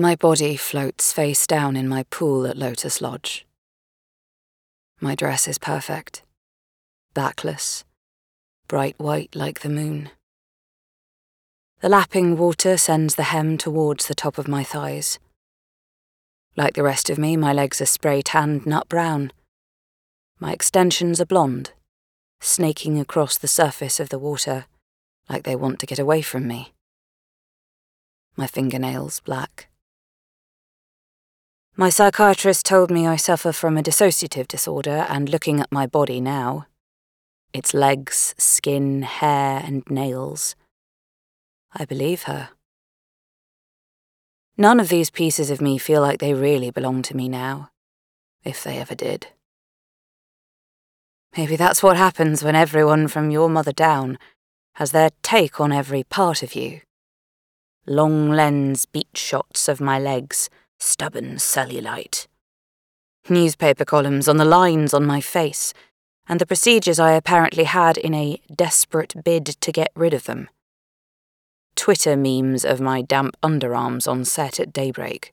My body floats face down in my pool at Lotus Lodge. My dress is perfect, backless, bright white like the moon. The lapping water sends the hem towards the top of my thighs. Like the rest of me, my legs are spray tanned nut brown. My extensions are blonde, snaking across the surface of the water like they want to get away from me. My fingernails black. My psychiatrist told me I suffer from a dissociative disorder, and looking at my body now, its legs, skin, hair, and nails, I believe her. None of these pieces of me feel like they really belong to me now, if they ever did. Maybe that's what happens when everyone from your mother down has their take on every part of you. Long lens beat shots of my legs stubborn cellulite. Newspaper columns on the lines on my face, and the procedures I apparently had in a desperate bid to get rid of them. Twitter memes of my damp underarms on set at daybreak.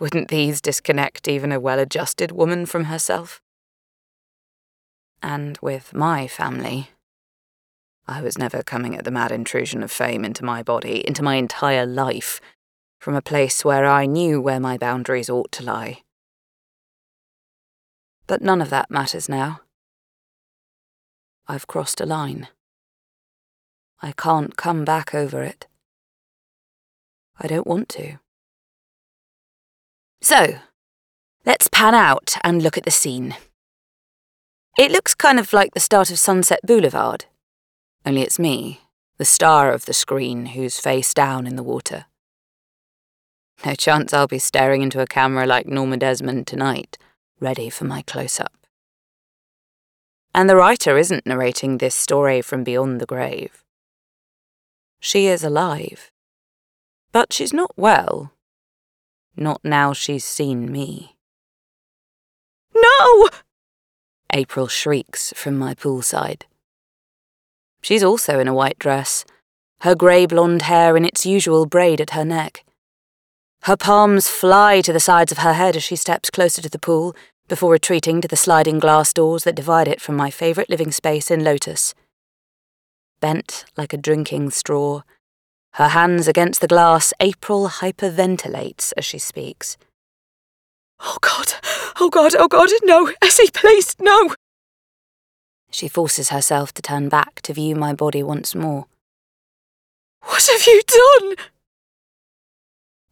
Wouldn't these disconnect even a well adjusted woman from herself? And with my family, I was never coming at the mad intrusion of fame into my body, into my entire life, from a place where I knew where my boundaries ought to lie. But none of that matters now. I've crossed a line. I can't come back over it. I don't want to. So, let's pan out and look at the scene. It looks kind of like the start of Sunset Boulevard, only it's me, the star of the screen, who's face down in the water. No chance I'll be staring into a camera like Norma Desmond tonight, ready for my close up. And the writer isn't narrating this story from beyond the grave. She is alive. But she's not well. Not now she's seen me. No! April shrieks from my poolside. She's also in a white dress, her grey blonde hair in its usual braid at her neck. Her palms fly to the sides of her head as she steps closer to the pool, before retreating to the sliding glass doors that divide it from my favourite living space in Lotus. Bent like a drinking straw, her hands against the glass, April hyperventilates as she speaks. Oh God, oh God, oh God, no, Essie, please, no! She forces herself to turn back to view my body once more. What have you done?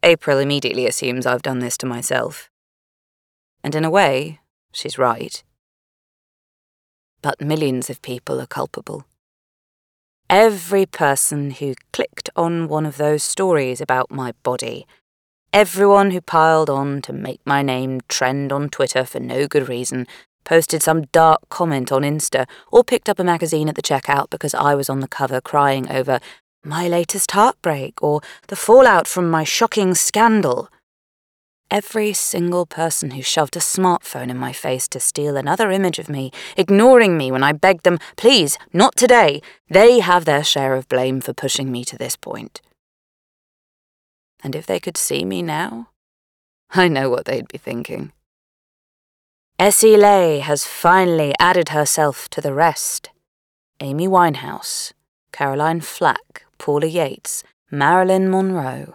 April immediately assumes I've done this to myself. And in a way, she's right. But millions of people are culpable. Every person who clicked on one of those stories about my body, everyone who piled on to make my name trend on Twitter for no good reason, posted some dark comment on Insta, or picked up a magazine at the checkout because I was on the cover crying over my latest heartbreak, or the fallout from my shocking scandal. Every single person who shoved a smartphone in my face to steal another image of me, ignoring me when I begged them, please, not today, they have their share of blame for pushing me to this point. And if they could see me now, I know what they'd be thinking. Essie Lay has finally added herself to the rest. Amy Winehouse, Caroline Flack, Paula Yates, Marilyn Monroe.